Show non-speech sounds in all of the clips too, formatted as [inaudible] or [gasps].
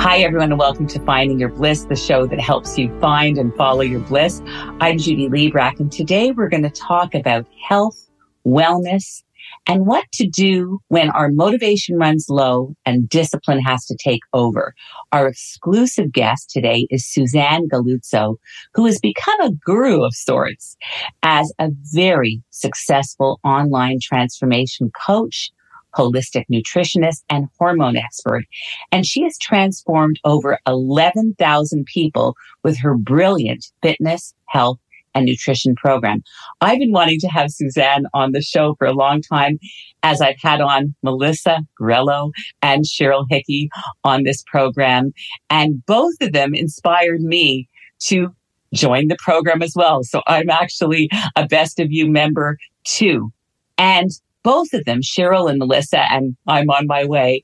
Hi, everyone, and welcome to Finding Your Bliss, the show that helps you find and follow your bliss. I'm Judy Librach, and today we're going to talk about health, wellness, and what to do when our motivation runs low and discipline has to take over. Our exclusive guest today is Suzanne Galuzzo, who has become a guru of sorts as a very successful online transformation coach, holistic nutritionist, and hormone expert. And she has transformed over 11,000 people with her brilliant fitness, health, and nutrition program. I've been wanting to have Suzanne on the show for a long time, as I've had on Melissa Grelo and Cheryl Hickey on this program. And both of them inspired me to join the program as well. So I'm actually a best of you member too. And both of them, Cheryl and Melissa, and I'm on my way,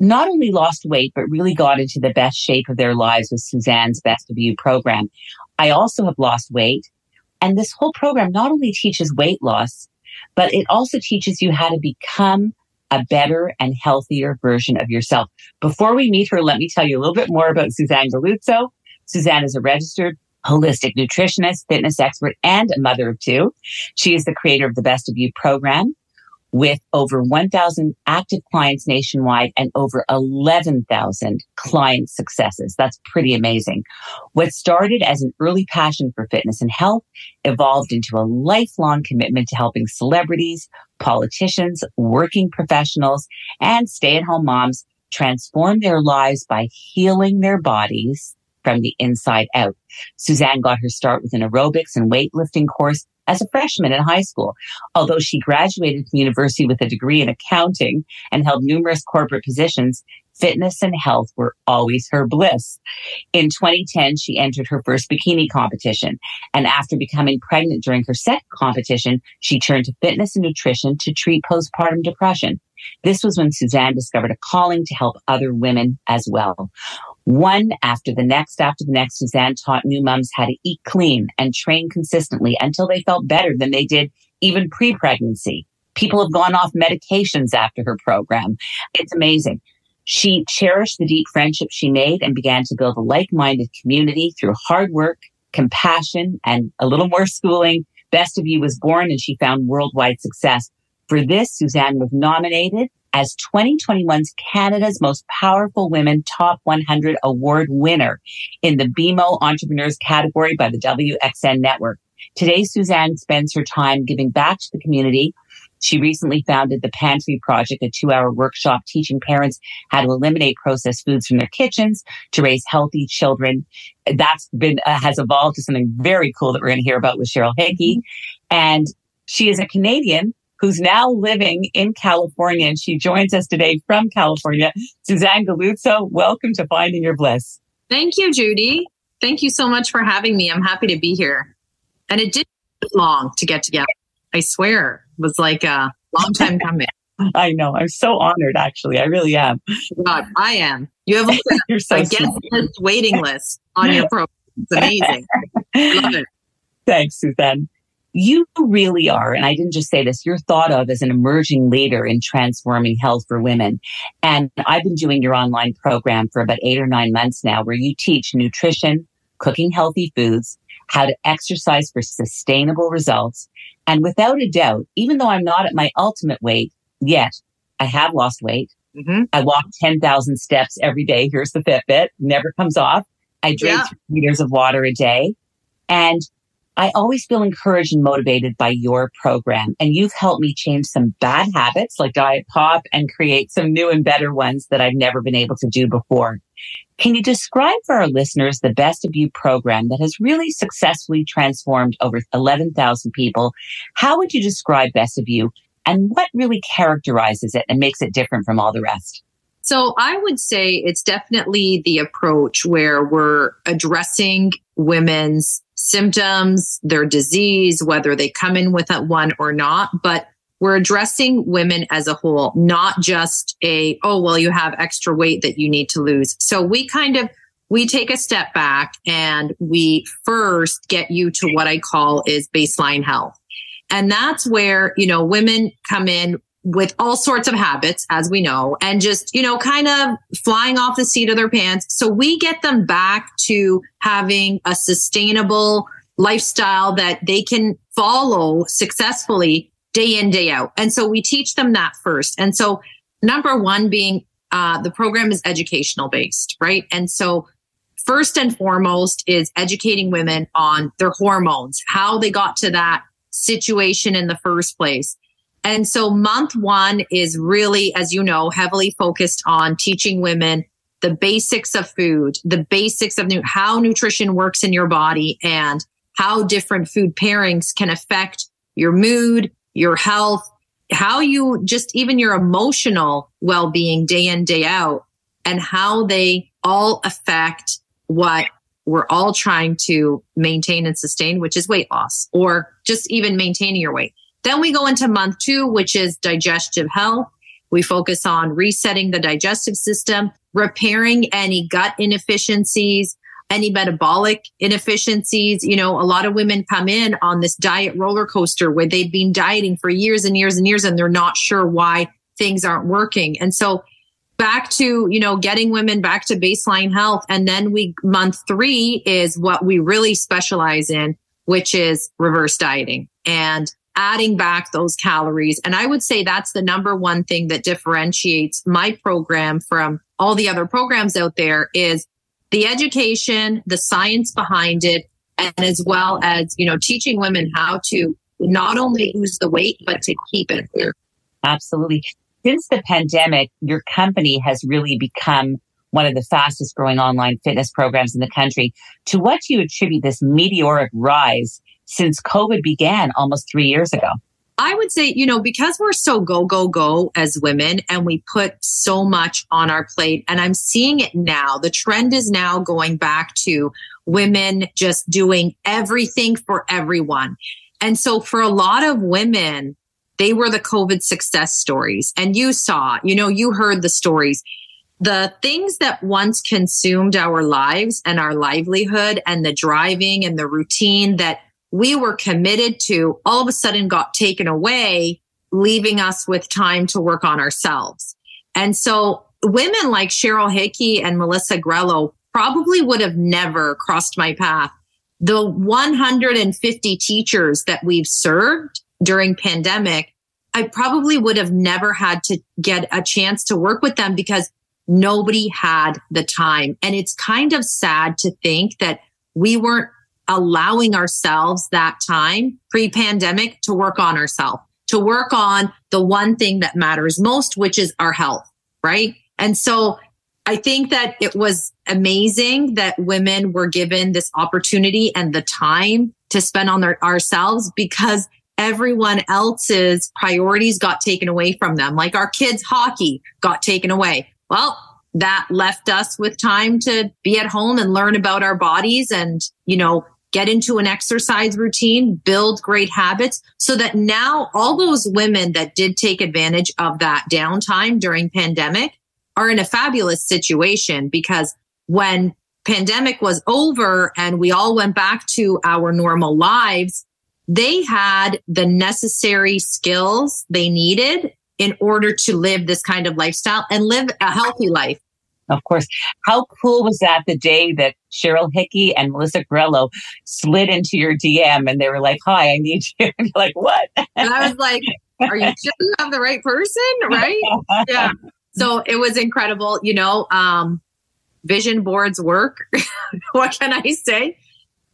not only lost weight, but really got into the best shape of their lives with Suzanne's Best of You program. I also have lost weight. And this whole program not only teaches weight loss, but it also teaches you how to become a better and healthier version of yourself. Before we meet her, let me tell you a little bit more about Suzanne Galuzzo. Suzanne is a registered holistic nutritionist, fitness expert, and a mother of two. She is the creator of the Best of You program with over 1,000 active clients nationwide and over 11,000 client successes. That's pretty amazing. What started as an early passion for fitness and health evolved into a lifelong commitment to helping celebrities, politicians, working professionals, and stay at home moms transform their lives by healing their bodies from the inside out. Suzanne got her start with an aerobics and weightlifting course as a freshman in high school. Although she graduated from university with a degree in accounting and held numerous corporate positions, fitness and health were always her bliss. In 2010, she entered her first bikini competition. And after becoming pregnant during her second competition, she turned to fitness and nutrition to treat postpartum depression. This was when Suzanne discovered a calling to help other women as well. One after the next after the next, Suzanne taught new moms how to eat clean and train consistently until they felt better than they did even pre-pregnancy. People have gone off medications after her program. It's amazing. She cherished the deep friendship she made and began to build a like-minded community through hard work, compassion, and a little more schooling. Best of You was born and she found worldwide success. For this, Suzanne was nominated as 2021's Canada's Most Powerful Women Top 100 Award winner in the BMO Entrepreneurs category by the WXN Network. Today, Suzanne spends her time giving back to the community. She recently founded the Pantry Project, a two hour workshop teaching parents how to eliminate processed foods from their kitchens to raise healthy children. That's been, uh, has evolved to something very cool that we're going to hear about with Cheryl Hickey. And she is a Canadian who's now living in California. And she joins us today from California. Suzanne Galuzzo, welcome to Finding Your Bliss. Thank you, Judy. Thank you so much for having me. I'm happy to be here. And it did long to get together. I swear it was like a long time coming. [laughs] I know. I'm so honored, actually. I really am. God, I am. You have a, [laughs] You're so a guest list, waiting list on your [laughs] program. It's amazing. Love it. Thanks, Suzanne you really are, and I didn't just say this, you're thought of as an emerging leader in transforming health for women. And I've been doing your online program for about eight or nine months now where you teach nutrition, cooking healthy foods, how to exercise for sustainable results. And without a doubt, even though I'm not at my ultimate weight yet, I have lost weight. Mm-hmm. I walk 10,000 steps every day. Here's the Fitbit, never comes off. I drink yeah. three liters of water a day. And I always feel encouraged and motivated by your program. And you've helped me change some bad habits like diet pop and create some new and better ones that I've never been able to do before. Can you describe for our listeners the Best of You program that has really successfully transformed over 11,000 people? How would you describe Best of You and what really characterizes it and makes it different from all the rest? So I would say it's definitely the approach where we're addressing women's symptoms, their disease, whether they come in with one or not, but we're addressing women as a whole, not just a, oh, well, you have extra weight that you need to lose. So we kind of, we take a step back and we first get you to what I call is baseline health. And that's where, you know, women come in with all sorts of habits, as we know, and just, you know, kind of flying off the seat of their pants. So we get them back to having a sustainable lifestyle that they can follow successfully day in, day out. And so we teach them that first. And so number one being, uh, the program is educational based, right? And so first and foremost is educating women on their hormones, how they got to that situation in the first place and so month one is really, as you know, heavily focused on teaching women the basics of food, the basics of nu- how nutrition works in your body and how different food pairings can affect your mood, your health, how you just even your emotional well-being day in, day out and how they all affect what we're all trying to maintain and sustain, which is weight loss or just even maintaining your weight. Then we go into month two, which is digestive health. We focus on resetting the digestive system, repairing any gut inefficiencies, any metabolic inefficiencies. You know, a lot of women come in on this diet roller coaster where they've been dieting for years and years and years and they're not sure why things aren't working. And so back to, you know, getting women back to baseline health. And then we, month three is what we really specialize in, which is reverse dieting. And adding back those calories. And I would say that's the number one thing that differentiates my program from all the other programs out there is the education, the science behind it, and as well as, you know, teaching women how to not only lose the weight, but to keep it. Absolutely. Since the pandemic, your company has really become one of the fastest growing online fitness programs in the country. To what do you attribute this meteoric rise since COVID began almost three years ago? I would say, you know, because we're so go, go, go as women and we put so much on our plate, and I'm seeing it now. The trend is now going back to women just doing everything for everyone. And so for a lot of women, they were the COVID success stories. And you saw, you know, you heard the stories. The things that once consumed our lives and our livelihood and the driving and the routine that we were committed to all of a sudden got taken away, leaving us with time to work on ourselves. And so women like Cheryl Hickey and Melissa Grelo probably would have never crossed my path. The 150 teachers that we've served during pandemic, I probably would have never had to get a chance to work with them because nobody had the time. And it's kind of sad to think that we weren't allowing ourselves that time pre pandemic to work on ourselves, to work on the one thing that matters most, which is our health. Right. And so I think that it was amazing that women were given this opportunity and the time to spend on their ourselves because everyone else's priorities got taken away from them. Like our kids hockey got taken away. Well, that left us with time to be at home and learn about our bodies and, you know, get into an exercise routine, build great habits so that now all those women that did take advantage of that downtime during pandemic are in a fabulous situation because when pandemic was over and we all went back to our normal lives, they had the necessary skills they needed in order to live this kind of lifestyle and live a healthy life. Of course. How cool was that the day that Cheryl Hickey and Melissa Grelo slid into your DM and they were like, Hi, I need you. [laughs] And you're like, What? And I was like, Are you sure you have the right person? Right? yeah. So it was incredible. You know, um, vision boards work. [laughs] what can I say?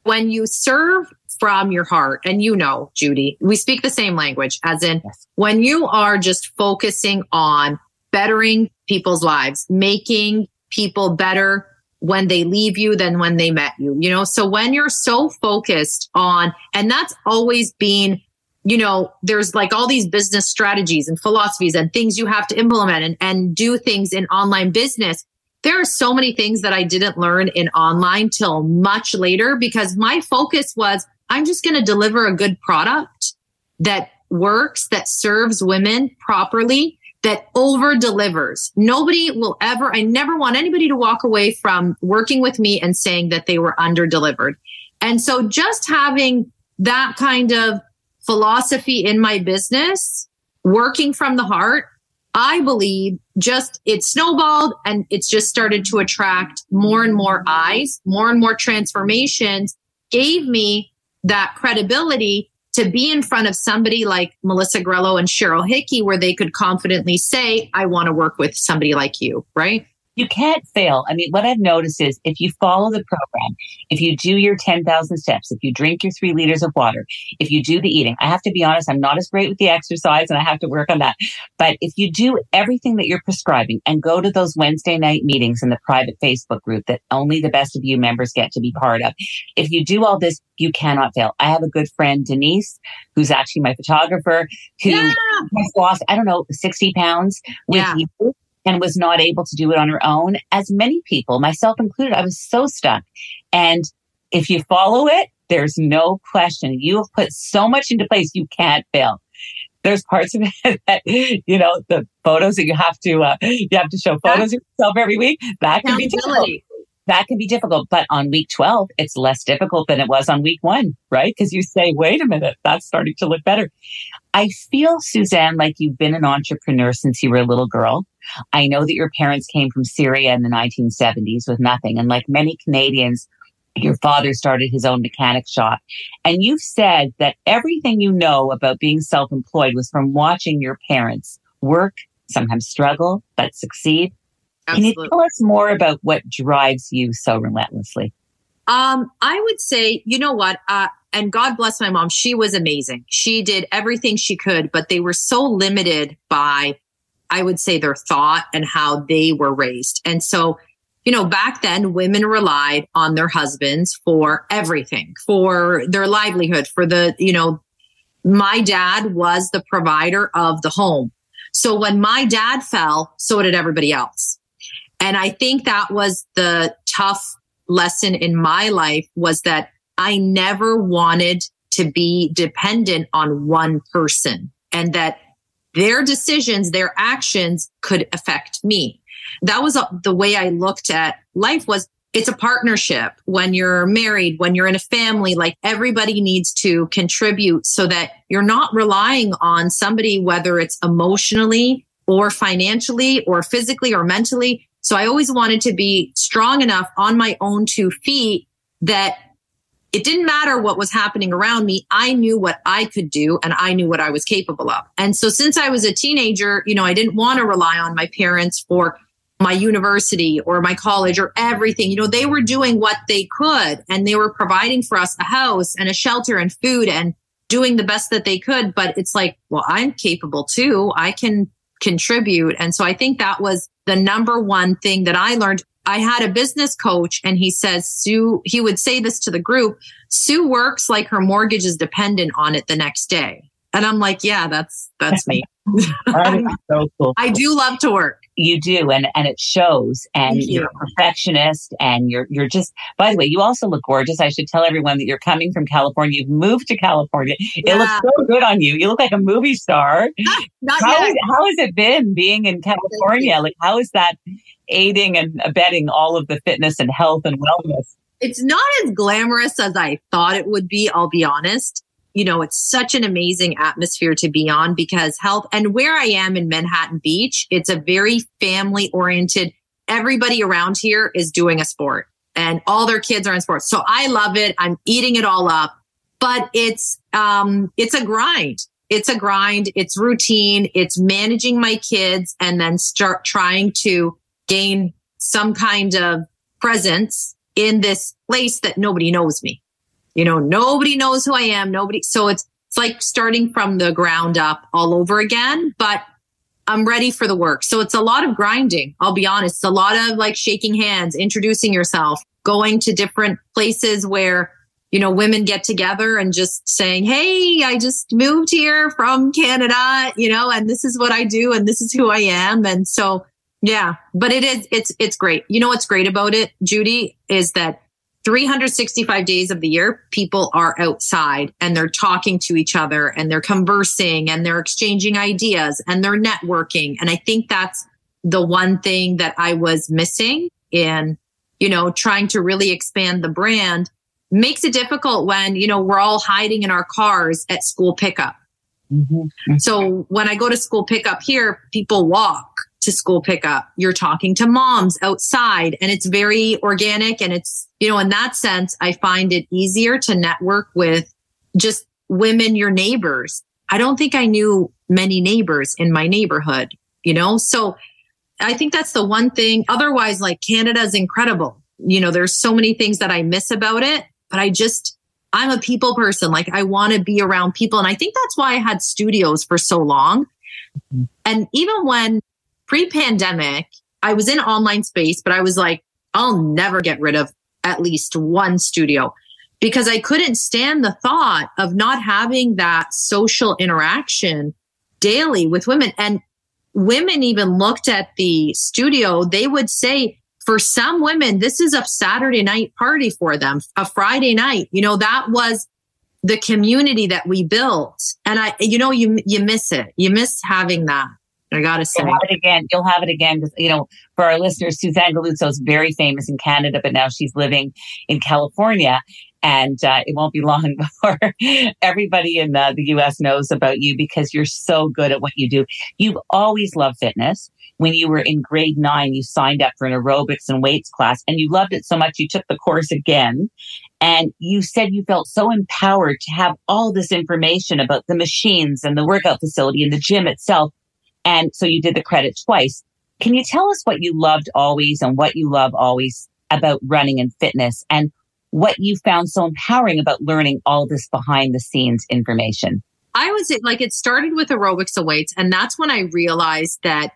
When you serve from your heart, and you know, Judy, we speak the same language, as in yes. when you are just focusing on bettering people's lives, making people better when they leave you than when they met you, you know? So when you're so focused on, and that's always been you know, there's like all these business strategies and philosophies and things you have to implement and, and do things in online business. There are so many things that I didn't learn in online till much later because my focus was I'm just going to deliver a good product that works, that serves women properly, that over delivers. Nobody will ever, I never want anybody to walk away from working with me and saying that they were under delivered. And so just having that kind of philosophy in my business, working from the heart, I believe just it snowballed and it's just started to attract more and more eyes, more and more transformations, gave me that credibility to be in front of somebody like Melissa Grelo and Cheryl Hickey, where they could confidently say, I want to work with somebody like you, right? You can't fail. I mean, what I've noticed is if you follow the program, if you do your 10,000 steps, if you drink your three liters of water, if you do the eating, I have to be honest, I'm not as great with the exercise and I have to work on that. But if you do everything that you're prescribing and go to those Wednesday night meetings in the private Facebook group that only the best of you members get to be part of, if you do all this, you cannot fail. I have a good friend, Denise, who's actually my photographer, who yeah. has lost, I don't know, 60 pounds with yeah. you and was not able to do it on her own. As many people, myself included, I was so stuck. And if you follow it, there's no question. You have put so much into place, you can't fail. There's parts of [laughs] it that, you know, the photos that you have to, uh, you have to show photos of yourself every week. That can be difficult. That can be difficult. But on week 12, it's less difficult than it was on week one, right? Because you say, wait a minute, that's starting to look better. I feel, Suzanne, like you've been an entrepreneur since you were a little girl. I know that your parents came from Syria in the 1970s with nothing. And like many Canadians, your father started his own mechanic shop. And you've said that everything you know about being self employed was from watching your parents work, sometimes struggle, but succeed. Absolutely. Can you tell us more about what drives you so relentlessly? Um, I would say, you know what? Uh, and God bless my mom. She was amazing. She did everything she could, but they were so limited by I would say their thought and how they were raised. And so, you know, back then women relied on their husbands for everything, for their livelihood, for the, you know, my dad was the provider of the home. So when my dad fell, so did everybody else. And I think that was the tough lesson in my life was that I never wanted to be dependent on one person and that their decisions, their actions could affect me. That was uh, the way I looked at life was it's a partnership when you're married, when you're in a family, like everybody needs to contribute so that you're not relying on somebody, whether it's emotionally or financially or physically or mentally. So I always wanted to be strong enough on my own two feet that it didn't matter what was happening around me. I knew what I could do and I knew what I was capable of. And so since I was a teenager, you know, I didn't want to rely on my parents for my university or my college or everything. You know, they were doing what they could and they were providing for us a house and a shelter and food and doing the best that they could. But it's like, well, I'm capable too. I can contribute. And so I think that was the number one thing that I learned I had a business coach and he says, Sue, he would say this to the group Sue works like her mortgage is dependent on it the next day. And I'm like, yeah, that's, that's me. [laughs] so cool. I do love to work. You do, and and it shows. And Thank you're a perfectionist, and you're you're just. By the way, you also look gorgeous. I should tell everyone that you're coming from California. You've moved to California. Yeah. It looks so good on you. You look like a movie star. [laughs] Not how, yet. Is, how has it been being in California? Like, how is that aiding and abetting all of the fitness and health and wellness? It's not as glamorous as I thought it would be. I'll be honest you know, it's such an amazing atmosphere to be on because health and where I am in Manhattan Beach, it's a very family oriented. Everybody around here is doing a sport and all their kids are in sports. So I love it. I'm eating it all up, but it's, um, it's a grind. It's a grind. It's routine. It's managing my kids and then start trying to gain some kind of presence in this place that nobody knows me. You know, nobody knows who I am. Nobody. So it's, it's like starting from the ground up all over again, but I'm ready for the work. So it's a lot of grinding. I'll be honest. It's a lot of like shaking hands, introducing yourself, going to different places where you know, women get together and just saying, Hey, I just moved here from Canada, you know, and this is what I do and this is who I am. And so, yeah, but it is, it's, it's great. You know, what's great about it, Judy, is that 365 days of the year, people are outside and they're talking to each other and they're conversing and they're exchanging ideas and they're networking. And I think that's the one thing that I was missing in, you know, trying to really expand the brand makes it difficult when, you know, we're all hiding in our cars at school pickup. Mm-hmm. So when I go to school pickup here, people walk to school pickup. You're talking to moms outside and it's very organic. And it's, you know, in that sense, I find it easier to network with just women, your neighbors. I don't think I knew many neighbors in my neighborhood, you know? So I think that's the one thing. Otherwise, like Canada is incredible. You know, there's so many things that I miss about it but I just, I'm a people person. Like I want to be around people. And I think that's why I had studios for so long. Mm-hmm. And even when pre pandemic, I was in online space, but I was like, I'll never get rid of at least one studio because I couldn't stand the thought of not having that social interaction daily with women. And women even looked at the studio, they would say, for some women, this is a Saturday night party for them, a Friday night. You know, that was the community that we built. And I, you know, you, you miss it. You miss having that. I gotta say. You'll have it again. You'll have it again. You know, for our listeners, Suzanne Galuzzo is very famous in Canada, but now she's living in California. And uh, it won't be long [laughs] before everybody in uh, the US knows about you because you're so good at what you do. You've always loved fitness when you were in grade nine, you signed up for an aerobics and weights class and you loved it so much you took the course again. And you said you felt so empowered to have all this information about the machines and the workout facility and the gym itself. And so you did the credit twice. Can you tell us what you loved always and what you love always about running and fitness and what you found so empowering about learning all this behind the scenes information? I was like, it started with aerobics and weights. And that's when I realized that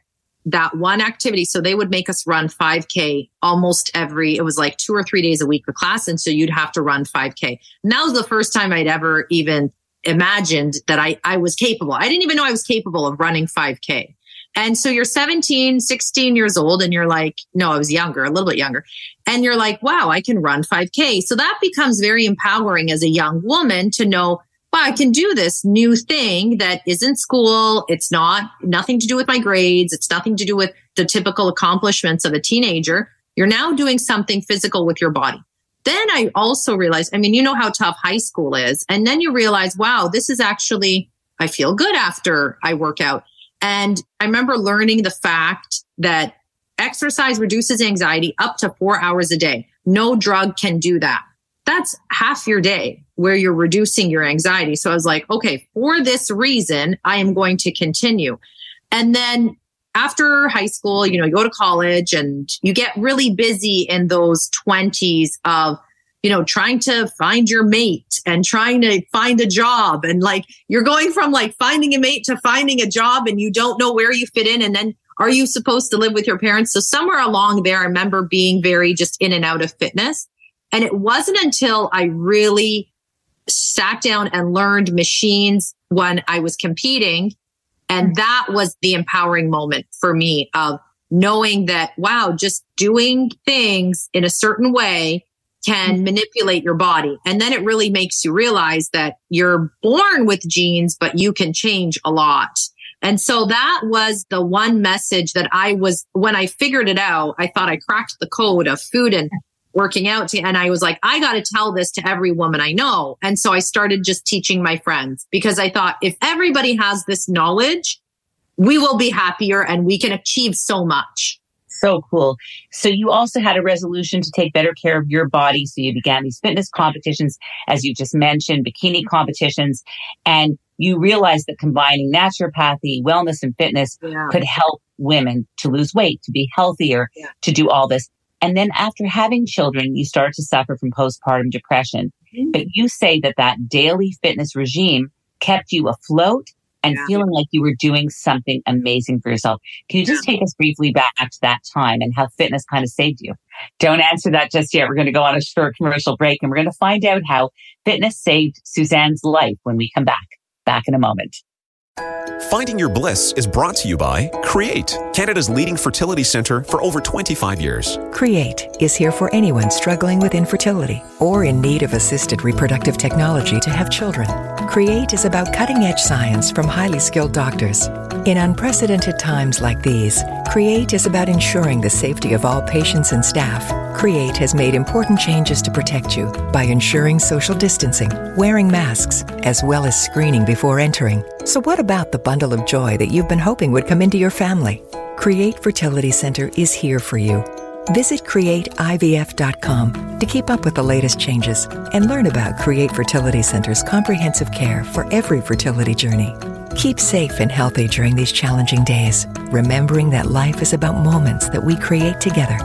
that one activity. So they would make us run 5K almost every, it was like two or three days a week for class. And so you'd have to run 5K. And that was the first time I'd ever even imagined that I, I was capable. I didn't even know I was capable of running 5K. And so you're 17, 16 years old and you're like, no, I was younger, a little bit younger. And you're like, wow, I can run 5K. So that becomes very empowering as a young woman to know well, I can do this new thing that isn't school. It's not nothing to do with my grades. It's nothing to do with the typical accomplishments of a teenager. You're now doing something physical with your body. Then I also realized, I mean, you know how tough high school is. And then you realize, wow, this is actually, I feel good after I work out. And I remember learning the fact that exercise reduces anxiety up to four hours a day. No drug can do that that's half your day where you're reducing your anxiety. So I was like, okay, for this reason, I am going to continue. And then after high school, you know, you go to college and you get really busy in those 20s of, you know, trying to find your mate and trying to find a job. And like, you're going from like finding a mate to finding a job and you don't know where you fit in. And then are you supposed to live with your parents? So somewhere along there, I remember being very just in and out of fitness. And it wasn't until I really sat down and learned machines when I was competing. And that was the empowering moment for me of knowing that, wow, just doing things in a certain way can mm-hmm. manipulate your body. And then it really makes you realize that you're born with genes, but you can change a lot. And so that was the one message that I was, when I figured it out, I thought I cracked the code of food and working out to, and I was like, I got to tell this to every woman I know. And so I started just teaching my friends because I thought if everybody has this knowledge, we will be happier and we can achieve so much. So cool. So you also had a resolution to take better care of your body. So you began these fitness competitions, as you just mentioned, bikini competitions, and you realized that combining naturopathy, wellness, and fitness yeah. could help women to lose weight, to be healthier, yeah. to do all this. And then after having children, you start to suffer from postpartum depression. Mm-hmm. But you say that that daily fitness regime kept you afloat and yeah. feeling like you were doing something amazing for yourself. Can you just take us briefly back to that time and how fitness kind of saved you? Don't answer that just yet. We're going to go on a short commercial break and we're going to find out how fitness saved Suzanne's life when we come back. Back in a moment. Finding Your Bliss is brought to you by Create, Canada's leading fertility center for over 25 years. Create is here for anyone struggling with infertility or in need of assisted reproductive technology to have children. Create is about cutting edge science from highly skilled doctors. In unprecedented times like these, Create is about ensuring the safety of all patients and staff. Create has made important changes to protect you by ensuring social distancing, wearing masks, as well as screening before entering. So, what about the bundle of joy that you've been hoping would come into your family? Create Fertility Center is here for you. Visit createivf.com to keep up with the latest changes and learn about Create Fertility Center's comprehensive care for every fertility journey. Keep safe and healthy during these challenging days, remembering that life is about moments that we create together.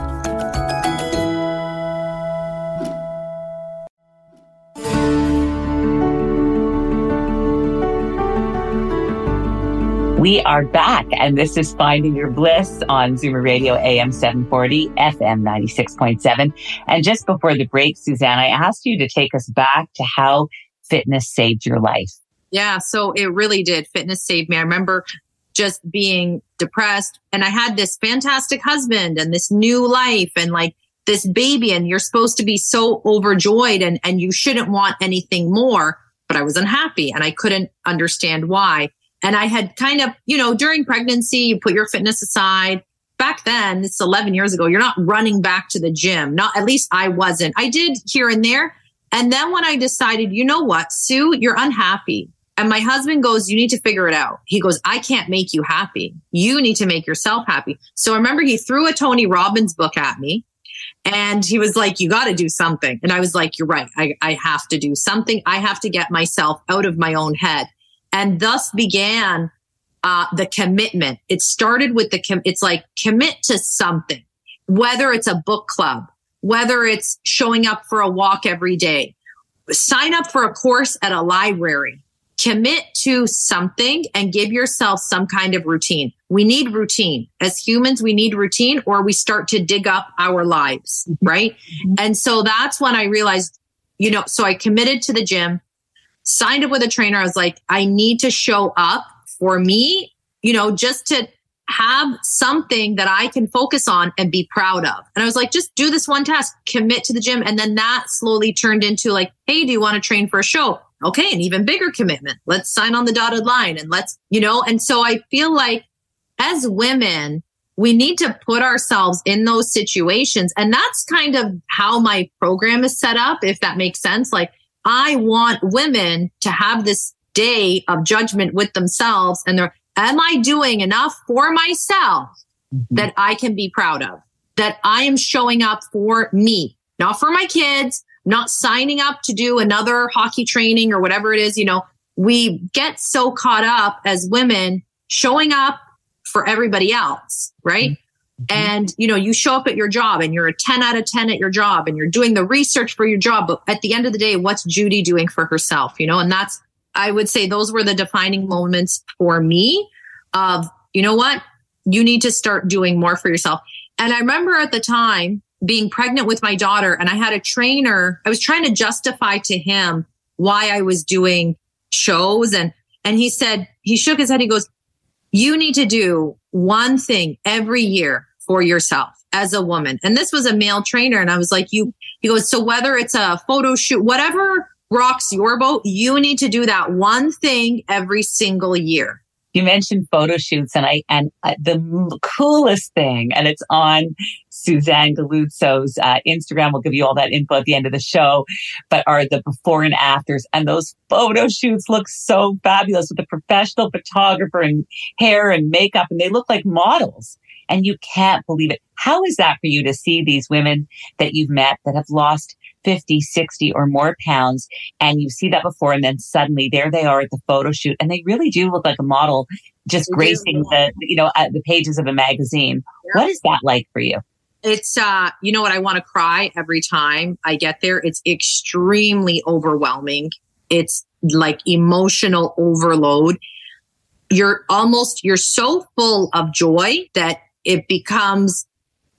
We are back, and this is Finding Your Bliss on Zoomer Radio AM 740, FM 96.7. And just before the break, Suzanne, I asked you to take us back to how fitness saved your life. Yeah, so it really did. Fitness saved me. I remember just being depressed, and I had this fantastic husband and this new life, and like this baby, and you're supposed to be so overjoyed and, and you shouldn't want anything more. But I was unhappy and I couldn't understand why. And I had kind of, you know, during pregnancy, you put your fitness aside. Back then, it's 11 years ago, you're not running back to the gym. Not, at least I wasn't. I did here and there. And then when I decided, you know what, Sue, you're unhappy. And my husband goes, you need to figure it out. He goes, I can't make you happy. You need to make yourself happy. So I remember he threw a Tony Robbins book at me and he was like, you got to do something. And I was like, you're right. I, I have to do something. I have to get myself out of my own head and thus began uh, the commitment. It started with the com- it's like commit to something, whether it's a book club, whether it's showing up for a walk every day, sign up for a course at a library. Commit to something and give yourself some kind of routine. We need routine. As humans, we need routine or we start to dig up our lives, mm-hmm. right? Mm-hmm. And so that's when I realized, you know, so I committed to the gym signed up with a trainer. I was like, I need to show up for me, you know, just to have something that I can focus on and be proud of. And I was like, just do this one task, commit to the gym. And then that slowly turned into like, hey, do you want to train for a show? Okay, an even bigger commitment. Let's sign on the dotted line and let's, you know, and so I feel like as women, we need to put ourselves in those situations. And that's kind of how my program is set up, if that makes sense. Like I want women to have this day of judgment with themselves and they're, am I doing enough for myself mm-hmm. that I can be proud of? That I am showing up for me, not for my kids, not signing up to do another hockey training or whatever it is. You know, we get so caught up as women showing up for everybody else, right? Mm-hmm. Mm-hmm. And, you know, you show up at your job and you're a 10 out of 10 at your job and you're doing the research for your job. But at the end of the day, what's Judy doing for herself? You know, and that's, I would say those were the defining moments for me of, you know what? You need to start doing more for yourself. And I remember at the time being pregnant with my daughter and I had a trainer. I was trying to justify to him why I was doing shows and, and he said, he shook his head. He goes, you need to do one thing every year for yourself as a woman. And this was a male trainer. And I was like, you, he goes, so whether it's a photo shoot, whatever rocks your boat, you need to do that one thing every single year. You mentioned photo shoots and I, and uh, the coolest thing, and it's on Suzanne Galuzzo's uh, Instagram. We'll give you all that info at the end of the show, but are the before and afters. And those photo shoots look so fabulous with the professional photographer and hair and makeup, and they look like models and you can't believe it. How is that for you to see these women that you've met that have lost 50, 60 or more pounds and you see that before and then suddenly there they are at the photo shoot and they really do look like a model just gracing the, you know, uh, the pages of a magazine. Yeah. What is that like for you? It's, uh, you know what? I want to cry every time I get there. It's extremely overwhelming. It's like emotional overload you're almost, you're so full of joy that it becomes,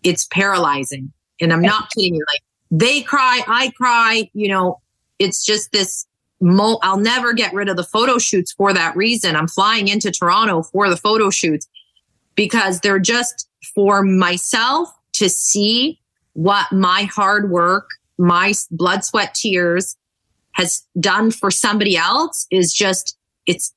it's paralyzing. And I'm not kidding you. Like they cry, I cry, you know, it's just this mo- I'll never get rid of the photo shoots for that reason. I'm flying into Toronto for the photo shoots because they're just for myself to see what my hard work, my blood, sweat, tears has done for somebody else is just, it's,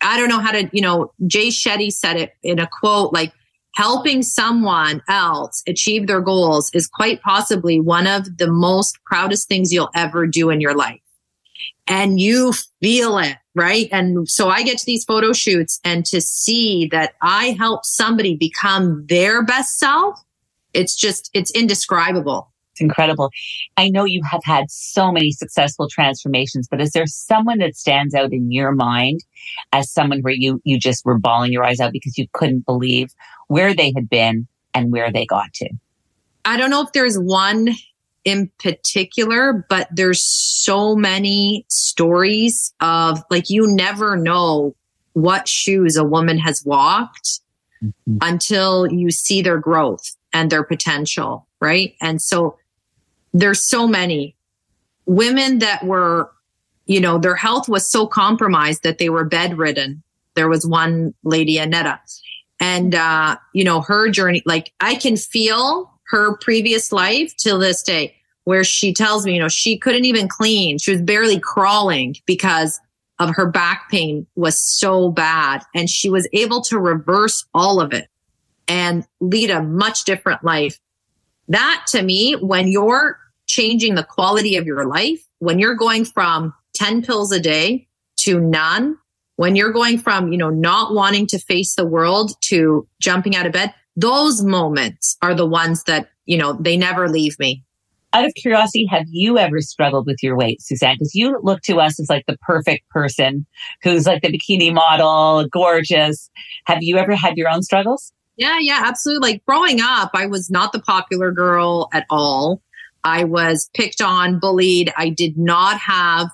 I don't know how to, you know, Jay Shetty said it in a quote like, helping someone else achieve their goals is quite possibly one of the most proudest things you'll ever do in your life. And you feel it, right? And so I get to these photo shoots and to see that I help somebody become their best self, it's just, it's indescribable. It's incredible. I know you have had so many successful transformations, but is there someone that stands out in your mind as someone where you, you just were bawling your eyes out because you couldn't believe where they had been and where they got to? I don't know if there's one in particular, but there's so many stories of like, you never know what shoes a woman has walked mm-hmm. until you see their growth and their potential. Right. And so there's so many women that were, you know, their health was so compromised that they were bedridden. There was one lady, Annetta, and, uh, you know, her journey, like I can feel her previous life till this day where she tells me, you know, she couldn't even clean. She was barely crawling because of her back pain was so bad. And she was able to reverse all of it and lead a much different life. That to me, when you're changing the quality of your life, when you're going from 10 pills a day to none, when you're going from, you know, not wanting to face the world to jumping out of bed, those moments are the ones that, you know, they never leave me. Out of curiosity, have you ever struggled with your weight, Suzanne? Because you look to us as like the perfect person who's like the bikini model, gorgeous. Have you ever had your own struggles? Yeah, yeah, absolutely. Like growing up, I was not the popular girl at all. I was picked on, bullied. I did not have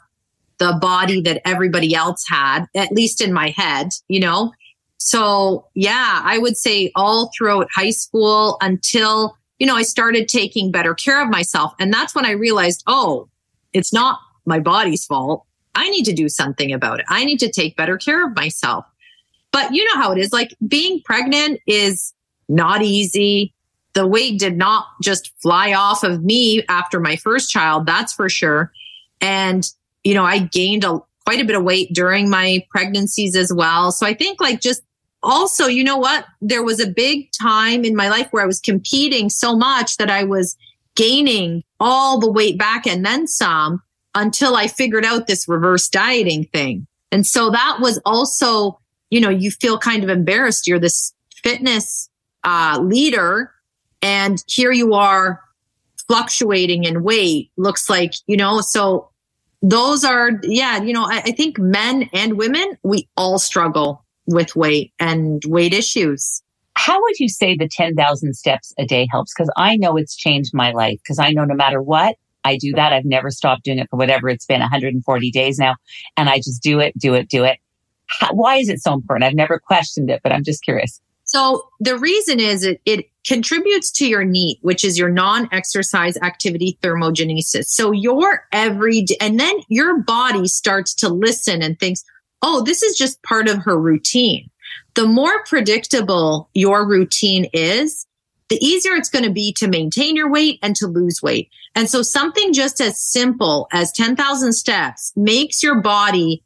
the body that everybody else had, at least in my head, you know? So yeah, I would say all throughout high school until, you know, I started taking better care of myself. And that's when I realized, oh, it's not my body's fault. I need to do something about it. I need to take better care of myself. But you know how it is. Like being pregnant is not easy the weight did not just fly off of me after my first child, that's for sure. And, you know, I gained a, quite a bit of weight during my pregnancies as well. So I think like just also, you know what? There was a big time in my life where I was competing so much that I was gaining all the weight back and then some until I figured out this reverse dieting thing. And so that was also, you know, you feel kind of embarrassed. You're this fitness uh, leader and here you are fluctuating in weight, looks like, you know, so those are, yeah, you know, I, I think men and women, we all struggle with weight and weight issues. How would you say the 10,000 steps a day helps? Because I know it's changed my life. Because I know no matter what, I do that. I've never stopped doing it for whatever it's been 140 days now. And I just do it, do it, do it. How, why is it so important? I've never questioned it, but I'm just curious. So the reason is it, it contributes to your NEAT, which is your non-exercise activity thermogenesis. So your every and then your body starts to listen and thinks, oh, this is just part of her routine. The more predictable your routine is, the easier it's going to be to maintain your weight and to lose weight. And so something just as simple as 10,000 steps makes your body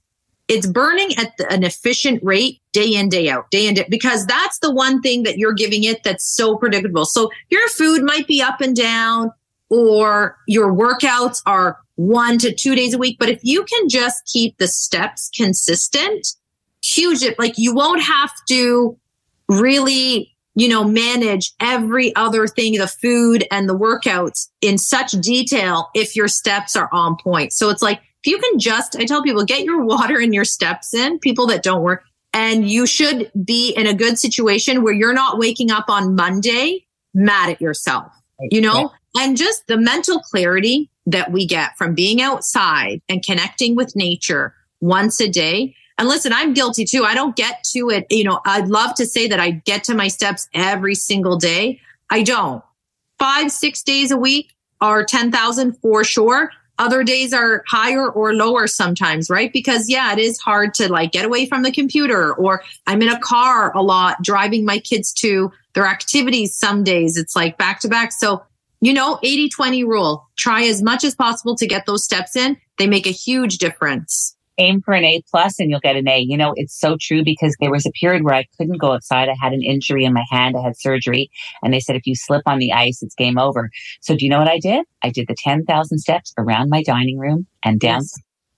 it's burning at an efficient rate day in, day out, day in, day, because that's the one thing that you're giving it that's so predictable. So your food might be up and down or your workouts are one to two days a week. But if you can just keep the steps consistent, huge, It like you won't have to really, you know, manage every other thing, the food and the workouts in such detail if your steps are on point. So it's like, if you can just, I tell people, get your [laughs] water and your steps in, people that don't work, and you should be in a good situation where you're not waking up on Monday mad at yourself, you know, yeah. and just the mental clarity that we get from being outside and connecting with nature once a day. And listen, I'm guilty too. I don't get to it. You know, I'd love to say that I get to my steps every single day. I don't. Five, six days a week are 10,000 for sure. Other days are higher or lower sometimes, right? Because yeah, it is hard to like get away from the computer or I'm in a car a lot driving my kids to their activities. Some days it's like back to back. So, you know, 80 20 rule, try as much as possible to get those steps in. They make a huge difference aim for an A plus and you'll get an A. You know, it's so true because there was a period where I couldn't go outside. I had an injury in my hand. I had surgery and they said, if you slip on the ice, it's game over. So do you know what I did? I did the 10,000 steps around my dining room and down, yes.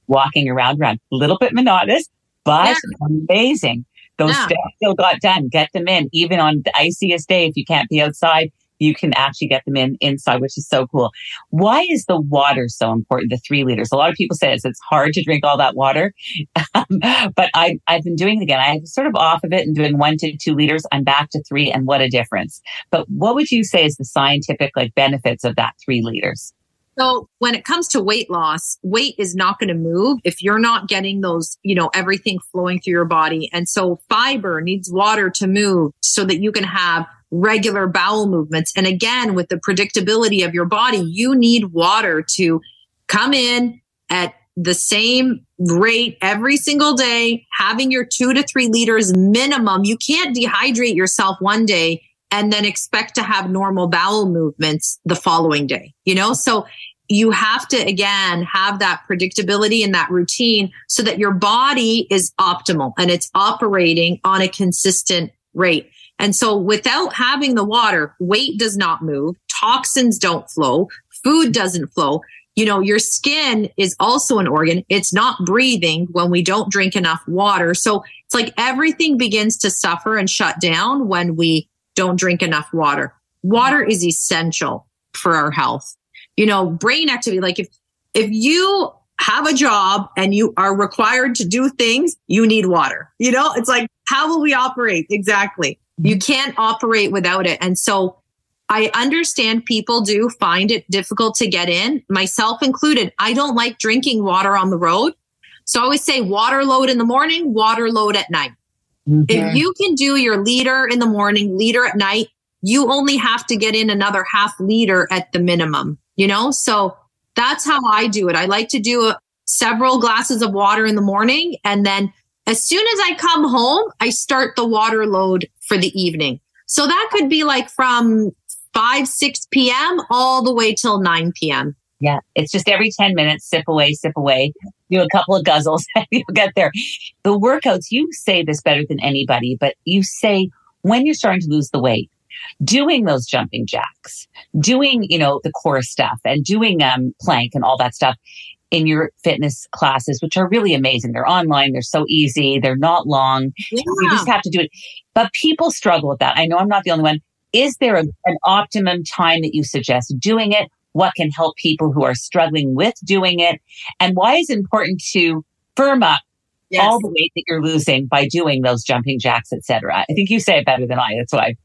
walking around, around. A little bit monotonous, but yeah. amazing. Those yeah. steps still got done. Get them in, even on the iciest day if you can't be outside you can actually get them in inside, which is so cool. Why is the water so important? The three liters. A lot of people say it's, it's hard to drink all that water, [laughs] um, but I, I've been doing it again. I'm sort of off of it and doing one to two liters. I'm back to three, and what a difference! But what would you say is the scientific like benefits of that three liters? So when it comes to weight loss, weight is not going to move if you're not getting those, you know, everything flowing through your body. And so fiber needs water to move so that you can have regular bowel movements. And again, with the predictability of your body, you need water to come in at the same rate every single day, having your two to three liters minimum. You can't dehydrate yourself one day and then expect to have normal bowel movements the following day, you know? So you have to again have that predictability and that routine so that your body is optimal and it's operating on a consistent rate. And so without having the water, weight does not move, toxins don't flow, food doesn't flow. You know, your skin is also an organ. It's not breathing when we don't drink enough water. So it's like everything begins to suffer and shut down when we don't drink enough water. Water is essential for our health. You know, brain activity, like if, if you have a job and you are required to do things, you need water. You know, it's like, how will we operate? Exactly. You can't operate without it. And so I understand people do find it difficult to get in, myself included. I don't like drinking water on the road. So I always say water load in the morning, water load at night. Mm-hmm. If you can do your liter in the morning, liter at night, you only have to get in another half liter at the minimum, you know? So that's how I do it. I like to do a, several glasses of water in the morning and then as soon as I come home, I start the water load for the evening. So that could be like from 5, 6 p.m. all the way till 9 p.m. Yeah, it's just every 10 minutes, sip away, sip away, do a couple of guzzles, [laughs] and you'll get there. The workouts, you say this better than anybody, but you say when you're starting to lose the weight, doing those jumping jacks, doing, you know, the core stuff and doing um, plank and all that stuff, in your fitness classes, which are really amazing. They're online. They're so easy. They're not long. Yeah. You just have to do it. But people struggle with that. I know I'm not the only one. Is there a, an optimum time that you suggest doing it? What can help people who are struggling with doing it? And why is it important to firm up yes. all the weight that you're losing by doing those jumping jacks, etc.? I think you say it better than I. That's why.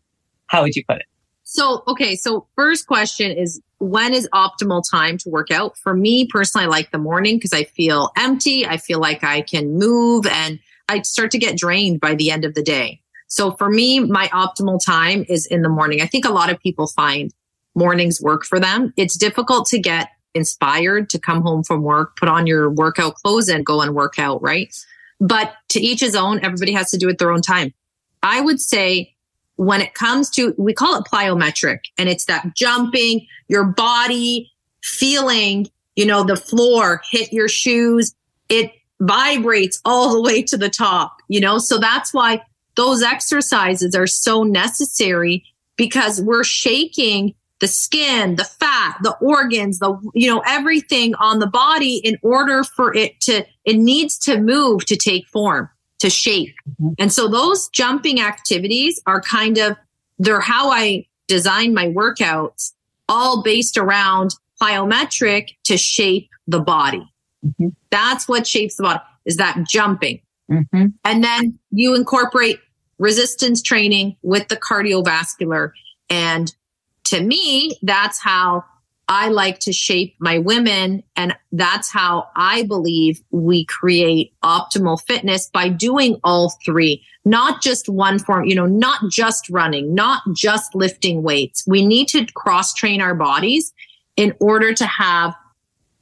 How would you put it? So, okay. So first question is when is optimal time to work out? For me personally, I like the morning because I feel empty. I feel like I can move and I start to get drained by the end of the day. So for me, my optimal time is in the morning. I think a lot of people find mornings work for them. It's difficult to get inspired to come home from work, put on your workout clothes and go and work out, right? But to each his own, everybody has to do it their own time. I would say when it comes to, we call it plyometric and it's that jumping, your body feeling, you know, the floor hit your shoes. It vibrates all the way to the top, you know, so that's why those exercises are so necessary because we're shaking the skin, the fat, the organs, the, you know, everything on the body in order for it to, it needs to move to take form to shape. Mm-hmm. And so those jumping activities are kind of, they're how I design my workouts, all based around plyometric to shape the body. Mm-hmm. That's what shapes the body is that jumping. Mm-hmm. And then you incorporate resistance training with the cardiovascular. And to me, that's how I like to shape my women. And that's how I believe we create optimal fitness by doing all three, not just one form, you know, not just running, not just lifting weights. We need to cross train our bodies in order to have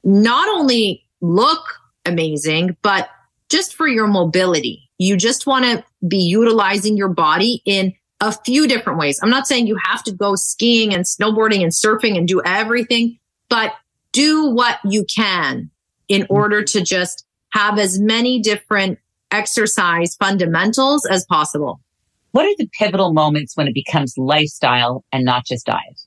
not only look amazing, but just for your mobility. You just want to be utilizing your body in a few different ways. I'm not saying you have to go skiing and snowboarding and surfing and do everything, but do what you can in order to just have as many different exercise fundamentals as possible. What are the pivotal moments when it becomes lifestyle and not just diet?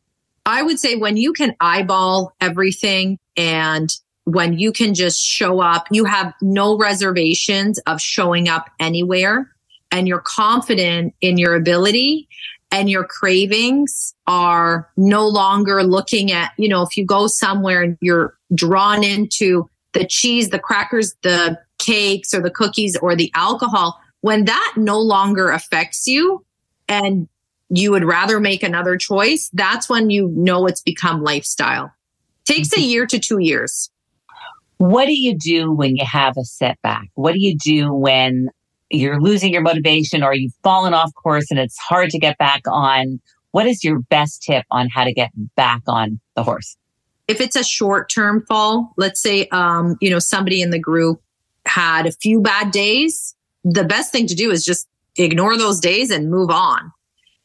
I would say when you can eyeball everything and when you can just show up, you have no reservations of showing up anywhere and you're confident in your ability and your cravings are no longer looking at, you know, if you go somewhere and you're drawn into the cheese, the crackers, the cakes or the cookies or the alcohol, when that no longer affects you and you would rather make another choice, that's when you know it's become lifestyle. Takes a mm-hmm. year to two years. What do you do when you have a setback? What do you do when you're losing your motivation or you've fallen off course and it's hard to get back on, what is your best tip on how to get back on the horse? If it's a short term fall, let's say, um, you know, somebody in the group had a few bad days, the best thing to do is just ignore those days and move on.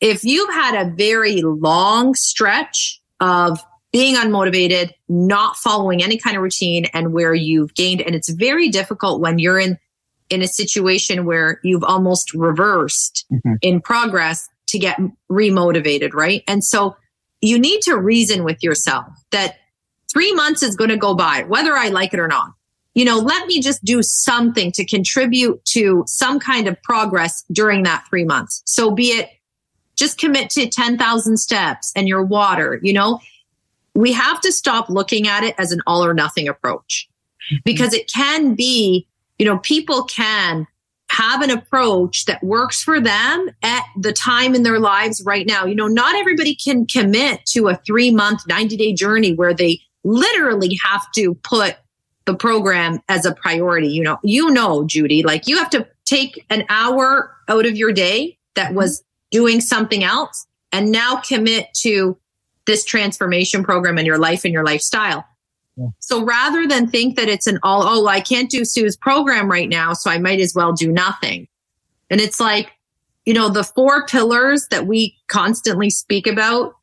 If you've had a very long stretch of being unmotivated, not following any kind of routine and where you've gained, and it's very difficult when you're in in a situation where you've almost reversed mm-hmm. in progress to get remotivated, right? And so you need to reason with yourself that three months is going to go by, whether I like it or not. You know, let me just do something to contribute to some kind of progress during that three months. So be it just commit to 10,000 steps and your water, you know, we have to stop looking at it as an all or nothing approach mm-hmm. because it can be you know, people can have an approach that works for them at the time in their lives right now. You know, not everybody can commit to a three month, 90 day journey where they literally have to put the program as a priority. You know, you know, Judy, like you have to take an hour out of your day that was doing something else and now commit to this transformation program in your life and your lifestyle. So rather than think that it's an all, oh, I can't do Sue's program right now, so I might as well do nothing. And it's like, you know, the four pillars that we constantly speak about,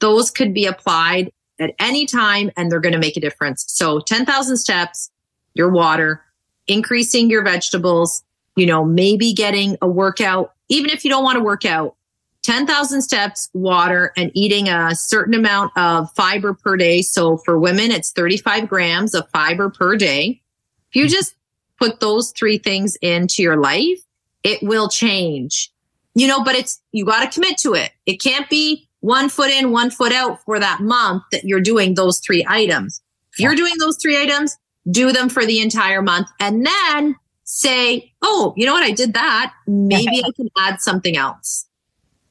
those could be applied at any time and they're going to make a difference. So 10,000 steps, your water, increasing your vegetables, you know, maybe getting a workout, even if you don't want to work out, 10,000 steps, water, and eating a certain amount of fiber per day. So for women, it's 35 grams of fiber per day. If you hmm. just put those three things into your life, it will change. You know, but it's, you got to commit to it. It can't be one foot in, one foot out for that month that you're doing those three items. If you're doing those three items, do them for the entire month and then say, Oh, you know what? I did that. Maybe [laughs] I can add something else.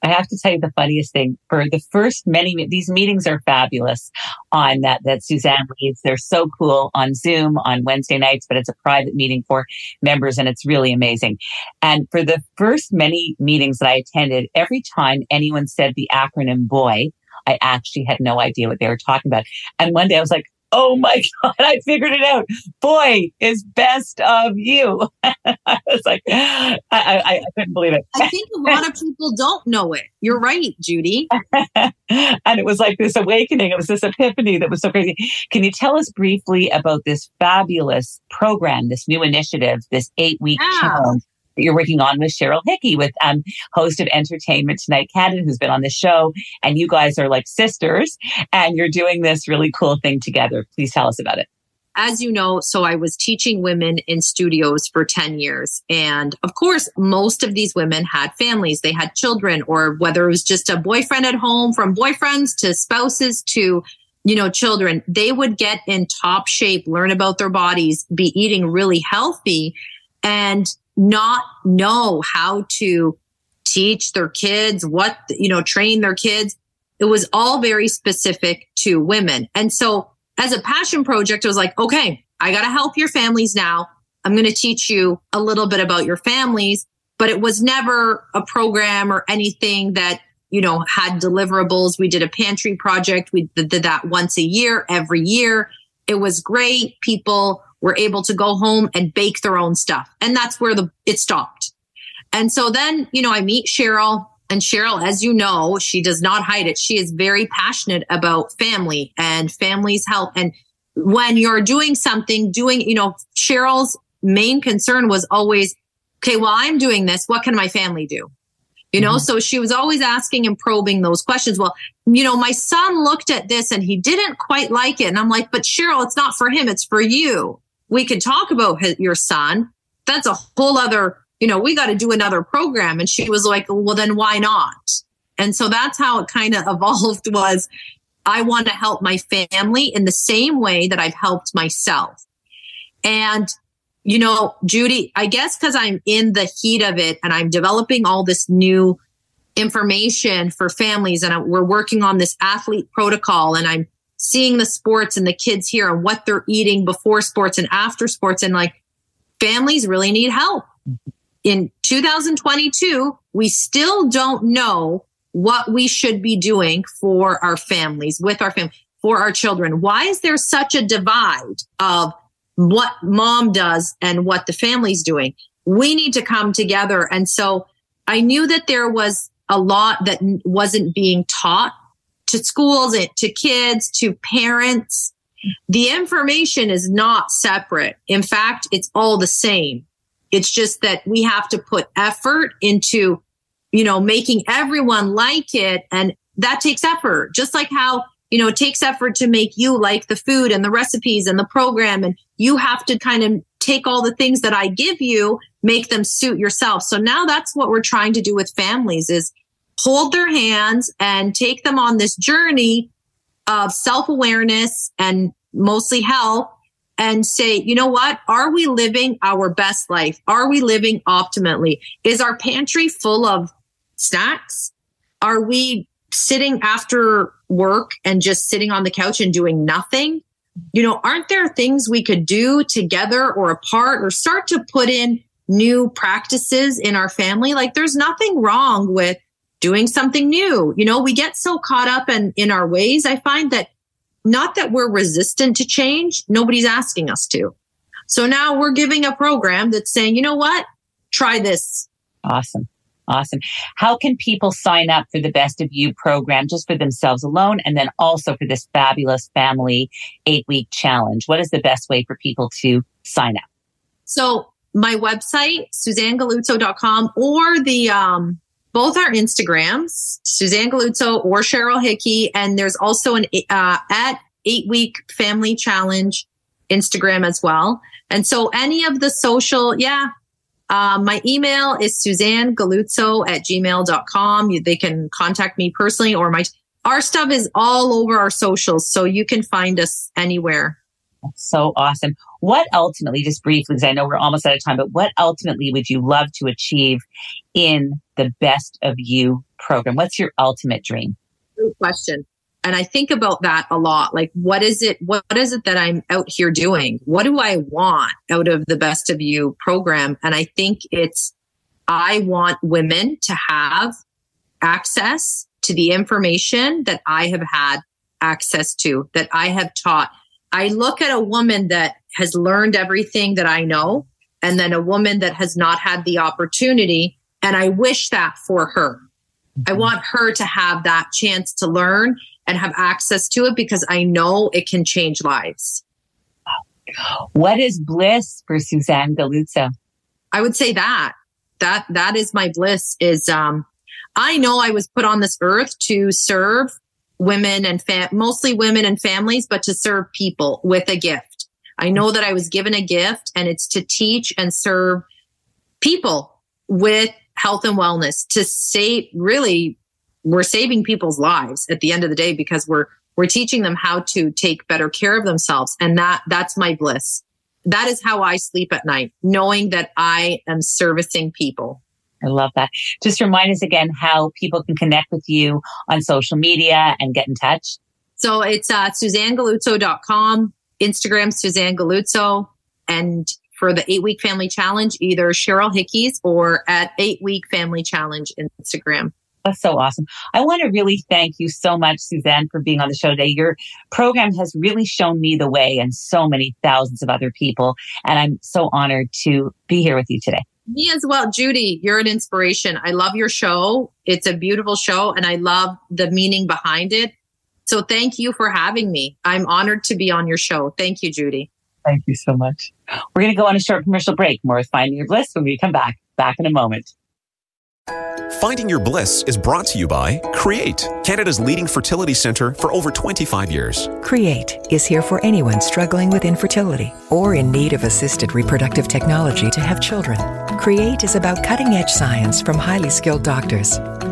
I have to tell you the funniest thing. For the first many, these meetings are fabulous on that, that Suzanne leads. They're so cool on Zoom on Wednesday nights, but it's a private meeting for members and it's really amazing. And for the first many meetings that I attended, every time anyone said the acronym boy, I actually had no idea what they were talking about. And one day I was like, oh my [laughs] God, I figured it out. Boy is best of you. [laughs] I was like, [gasps] I, I, I, couldn't believe it. I think a lot of people don't know it. You're right, Judy. [laughs] and it was like this awakening. It was this epiphany that was so crazy. Can you tell us briefly about this fabulous program, this new initiative, this eight week yeah. challenge you're working on with Cheryl Hickey, with um, host of Entertainment Tonight Canada, who's been on the show. And you guys are like sisters and you're doing this really cool thing together. Please tell us about it. As you know, so I was teaching women in studios for 10 years. And of course, most of these women had families. They had children or whether it was just a boyfriend at home from boyfriends to spouses to you know, children, they would get in top shape, learn about their bodies, be eating really healthy. And not know how to teach their kids what, you know, train their kids. it was all very specific to women. And so as a passion project, it was like, okay, I got to help your families now. I'm going to teach you a little bit about your families, but it was never a program or anything that, you know, had deliverables. We did a pantry project. We did that once a year, every year. It was great. People were able to go home and bake their own stuff. And that's where the, it stopped. And so then, you know, I meet Cheryl and Cheryl, as you know, she does not hide it. She is very passionate about family and family's health. And when you're doing something, doing, you know, Cheryl's main concern was always, okay, well, I'm doing this. What can my family do? You know, mm-hmm. so she was always asking and probing those questions. Well, you know, my son looked at this and he didn't quite like it. And I'm like, but Cheryl, it's not for him. It's for you. We could talk about his, your son. That's a whole other, you know, we got to do another program. And she was like, well, then why not? And so that's how it kind of [laughs] evolved was I want to help my family in the same way that I've helped myself. And, you know, Judy, I guess because I'm in the heat of it and I'm developing all this new information for families and we're working on this athlete protocol and I'm seeing the sports and the kids here and what they're eating before sports and after sports. And like families really need help. In 2022, we still don't know what we should be doing for our families, with our family, for our children. Why is there such a divide of what mom does and what the family's doing? We need to come together. And so I knew that there was a lot that wasn't being taught to schools, to kids, to parents. The information is not separate. In fact, it's all the same. It's just that we have to put effort into you know, making everyone like it. And that takes effort, just like how, you know, it takes effort to make you like the food and the recipes and the program. And you have to kind of take all the things that I give you, make them suit yourself. So now that's what we're trying to do with families is hold their hands and take them on this journey of self awareness and mostly health and say, you know what? Are we living our best life? Are we living optimally? Is our pantry full of snacks? Are we sitting after work and just sitting on the couch and doing nothing? You know, aren't there things we could do together or apart or start to put in new practices in our family? Like there's nothing wrong with doing something new. You know, we get so caught up in, in our ways. I find that not that we're resistant to change. Nobody's asking us to. So now we're giving a program that's saying, you know what? Try this. Awesome. Awesome. How can people sign up for the Best of You program just for themselves alone and then also for this fabulous family eight week challenge? What is the best way for people to sign up? So my website, suzannegalluzzo.com or the, um, both our Instagrams, Suzanne Galluzzo or Cheryl Hickey. And there's also an, uh, at eight week family challenge Instagram as well. And so any of the social, yeah, um, my email is Suzanne Galluzzo at gmail.com. You, they can contact me personally or my, our stuff is all over our socials. So you can find us anywhere. That's so awesome. What ultimately, just briefly, because I know we're almost out of time, but what ultimately would you love to achieve in the best of you program? What's your ultimate dream? Good question. And I think about that a lot. Like, what is it? What is it that I'm out here doing? What do I want out of the best of you program? And I think it's, I want women to have access to the information that I have had access to, that I have taught. I look at a woman that has learned everything that I know and then a woman that has not had the opportunity. And I wish that for her. I mm-hmm. want her to have that chance to learn and have access to it because I know it can change lives. What is bliss for Suzanne Galluzzo? I would say that that that is my bliss is um I know I was put on this earth to serve women and fam- mostly women and families but to serve people with a gift. I know that I was given a gift and it's to teach and serve people with health and wellness to say really we're saving people's lives at the end of the day because we're we're teaching them how to take better care of themselves and that that's my bliss that is how i sleep at night knowing that i am servicing people I love that. Just remind us again how people can connect with you on social media and get in touch. So it's uh, SuzanneGalluzzo.com, Instagram, Suzanne Galluzzo. And for the eight week family challenge, either Cheryl Hickeys or at eight week family challenge Instagram. That's so awesome. I want to really thank you so much, Suzanne, for being on the show today. Your program has really shown me the way and so many thousands of other people. And I'm so honored to be here with you today. Me as well. Judy, you're an inspiration. I love your show. It's a beautiful show and I love the meaning behind it. So thank you for having me. I'm honored to be on your show. Thank you, Judy. Thank you so much. We're going to go on a short commercial break. More with Finding Your Bliss when we come back. Back in a moment. Finding Your Bliss is brought to you by Create, Canada's leading fertility center for over 25 years. Create is here for anyone struggling with infertility or in need of assisted reproductive technology to have children. Create is about cutting edge science from highly skilled doctors.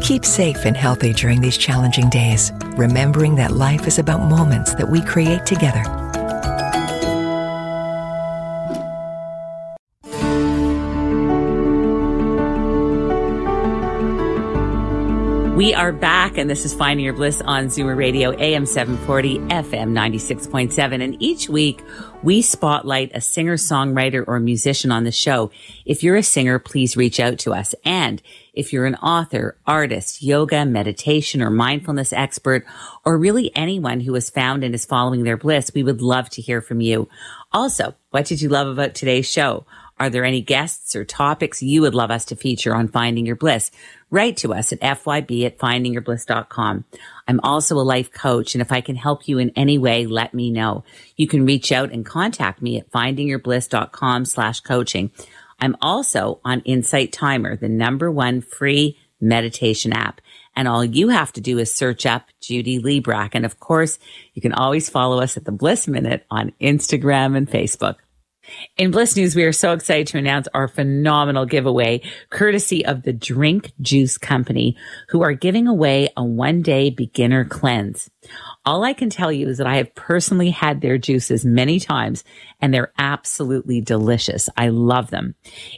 Keep safe and healthy during these challenging days, remembering that life is about moments that we create together. We are back, and this is Finding Your Bliss on Zoomer Radio, AM 740, FM 96.7. And each week, we spotlight a singer, songwriter, or musician on the show. If you're a singer, please reach out to us. And if you're an author, artist, yoga, meditation, or mindfulness expert, or really anyone who has found and is following their bliss, we would love to hear from you. Also, what did you love about today's show? Are there any guests or topics you would love us to feature on Finding Your Bliss? Write to us at fyb at findingyourbliss.com. I'm also a life coach, and if I can help you in any way, let me know. You can reach out and contact me at findingyourbliss.com slash coaching. I'm also on Insight Timer, the number one free meditation app. And all you have to do is search up Judy Librach. And of course, you can always follow us at the Bliss Minute on Instagram and Facebook. In Bliss News, we are so excited to announce our phenomenal giveaway, courtesy of the Drink Juice Company, who are giving away a one day beginner cleanse. All I can tell you is that I have personally had their juices many times and they're absolutely delicious. I love them.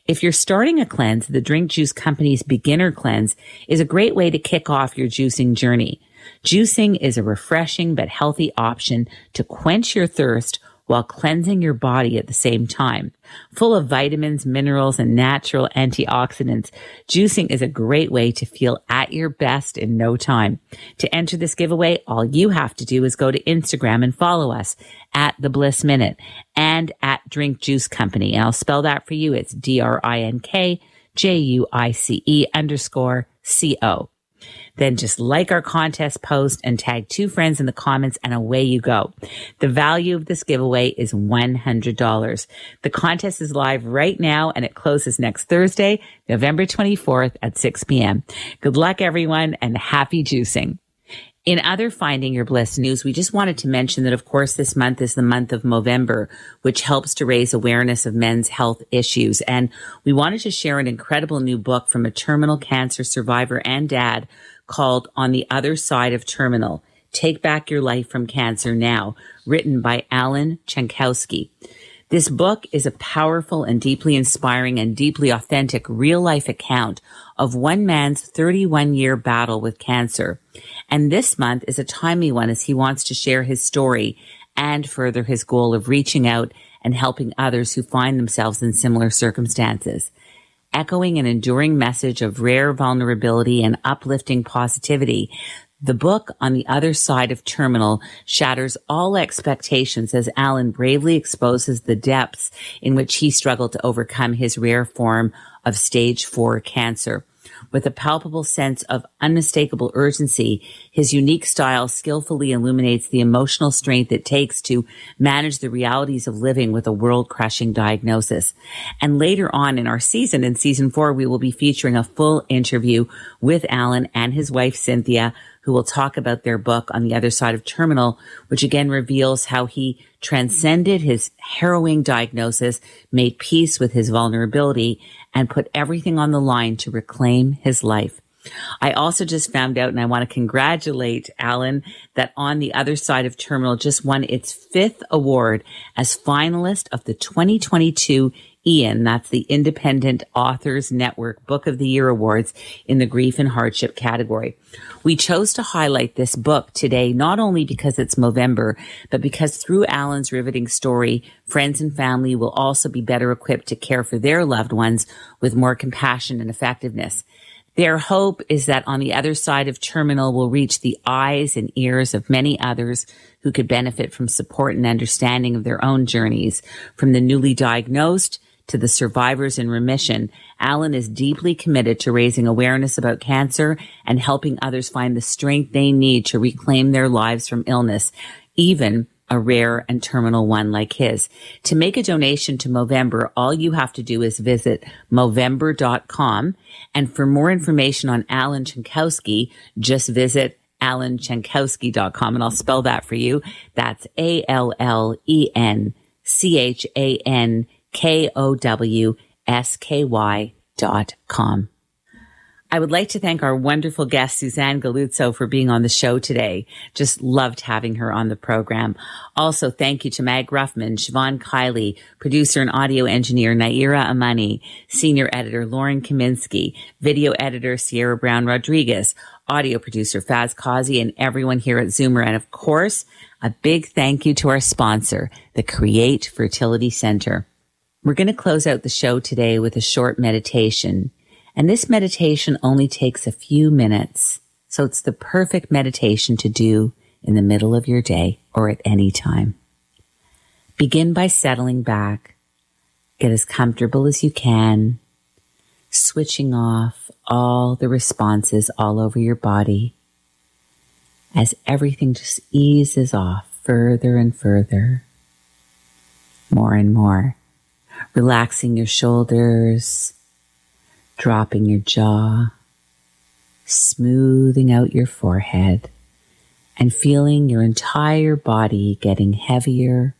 If you're starting a cleanse, the Drink Juice Company's beginner cleanse is a great way to kick off your juicing journey. Juicing is a refreshing but healthy option to quench your thirst while cleansing your body at the same time. Full of vitamins, minerals, and natural antioxidants, juicing is a great way to feel at your best in no time. To enter this giveaway, all you have to do is go to Instagram and follow us at the Bliss Minute and at Drink Juice Company. And I'll spell that for you. It's D-R-I-N-K J-U-I-C-E underscore C-O. Then just like our contest post and tag two friends in the comments and away you go. The value of this giveaway is $100. The contest is live right now and it closes next Thursday, November 24th at 6 p.m. Good luck everyone and happy juicing. In other Finding Your Bliss news, we just wanted to mention that, of course, this month is the month of Movember, which helps to raise awareness of men's health issues. And we wanted to share an incredible new book from a terminal cancer survivor and dad called On the Other Side of Terminal. Take Back Your Life from Cancer Now, written by Allen Chankowsky. This book is a powerful and deeply inspiring and deeply authentic real life account of one man's 31 year battle with cancer. And this month is a timely one as he wants to share his story and further his goal of reaching out and helping others who find themselves in similar circumstances. Echoing an enduring message of rare vulnerability and uplifting positivity, the book on the other side of terminal shatters all expectations as Allen bravely exposes the depths in which he struggled to overcome his rare form of stage four cancer. With a palpable sense of unmistakable urgency, his unique style skillfully illuminates the emotional strength it takes to manage the realities of living with a world crushing diagnosis. And later on in our season, in season four, we will be featuring a full interview with Allen and his wife, Cynthia, who will talk about their book on the other side of terminal, which again reveals how he transcended his harrowing diagnosis, made peace with his vulnerability, and put everything on the line to reclaim his life. I also just found out, and I want to congratulate Allen that on the other side of terminal just won its fifth award as finalist of the 2022 IAN, that's the Independent Authors Network Book of the Year Awards in the grief and hardship category. We chose to highlight this book today, not only because it's Movember, but because through Allen's riveting story, friends and family will also be better equipped to care for their loved ones with more compassion and effectiveness. Their hope is that on the other side of terminal will reach the eyes and ears of many others who could benefit from support and understanding of their own journeys, from the newly diagnosed to the survivors in remission, Allen is deeply committed to raising awareness about cancer and helping others find the strength they need to reclaim their lives from illness, even a rare and terminal one like his. To make a donation to Movember, all you have to do is visit Movember.com. And for more information on Allen Chankowsky, just visit AllenChankowsky.com and I'll spell that for you. That's A L L E N C H A N K-O-W-S-K-Y dot com. I would like to thank our wonderful guest, Suzanne Galluzzo, for being on the show today. Just loved having her on the program. Also, thank you to Mag Ruffman, Siobhan Kiley, producer and audio engineer Naira Amani, senior editor Lauren Kaminsky, video editor Sierra Brown Rodriguez, audio producer Faz Kazi, and everyone here at Zoomer. And of course, a big thank you to our sponsor, the Create Fertility Center. We're going to close out the show today with a short meditation. And this meditation only takes a few minutes. So it's the perfect meditation to do in the middle of your day or at any time. Begin by settling back. Get as comfortable as you can, switching off all the responses all over your body as everything just eases off further and further, more and more relaxing your shoulders, dropping your jaw, smoothing out your forehead, and feeling your entire body getting heavier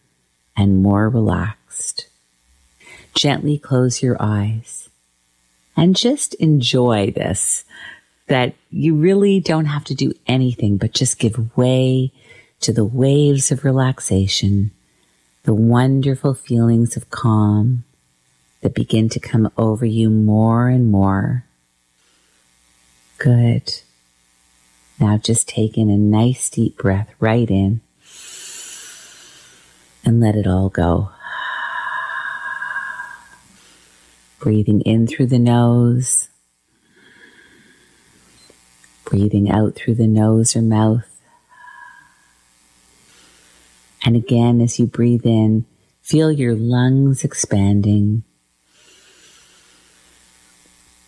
and more relaxed. Gently close your eyes and just enjoy this that you really don't have to do anything but just give way to the waves of relaxation the wonderful feelings of calm that begin to come over you more and more. Good. Now just take in a nice deep breath right in and let it all go. Breathing in through the nose, breathing out through the nose or mouth. And again, as you breathe in, feel your lungs expanding.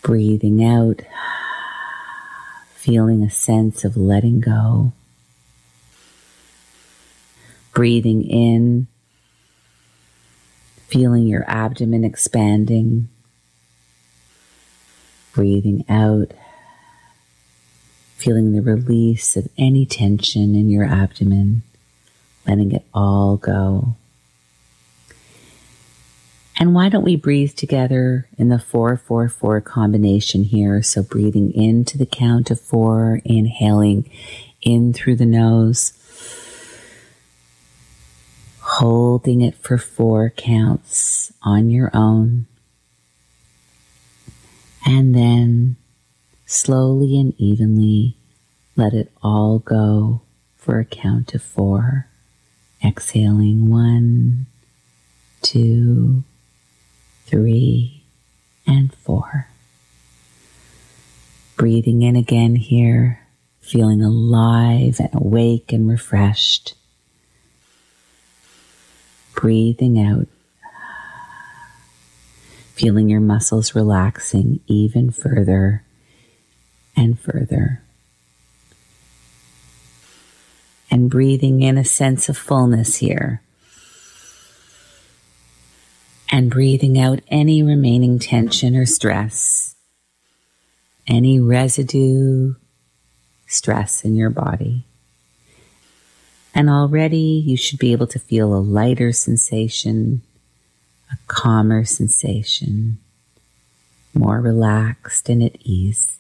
Breathing out, feeling a sense of letting go. Breathing in, feeling your abdomen expanding. Breathing out, feeling the release of any tension in your abdomen letting it all go. And why don't we breathe together in the 444 combination here? So breathing into the count of four, inhaling in through the nose, holding it for four counts on your own, and then slowly and evenly let it all go for a count of four. Exhaling one, two, three, and four. Breathing in again here, feeling alive and awake and refreshed. Breathing out, feeling your muscles relaxing even further and further. And breathing in a sense of fullness here. And breathing out any remaining tension or stress, any residue, stress in your body. And already you should be able to feel a lighter sensation, a calmer sensation, more relaxed and at ease.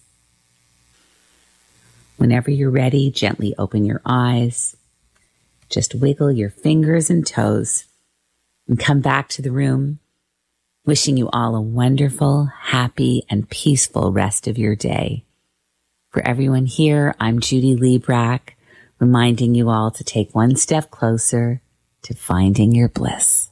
Whenever you're ready, gently open your eyes. Just wiggle your fingers and toes and come back to the room. Wishing you all a wonderful, happy, and peaceful rest of your day. For everyone here, I'm Judy Librach, reminding you all to take one step closer to finding your bliss.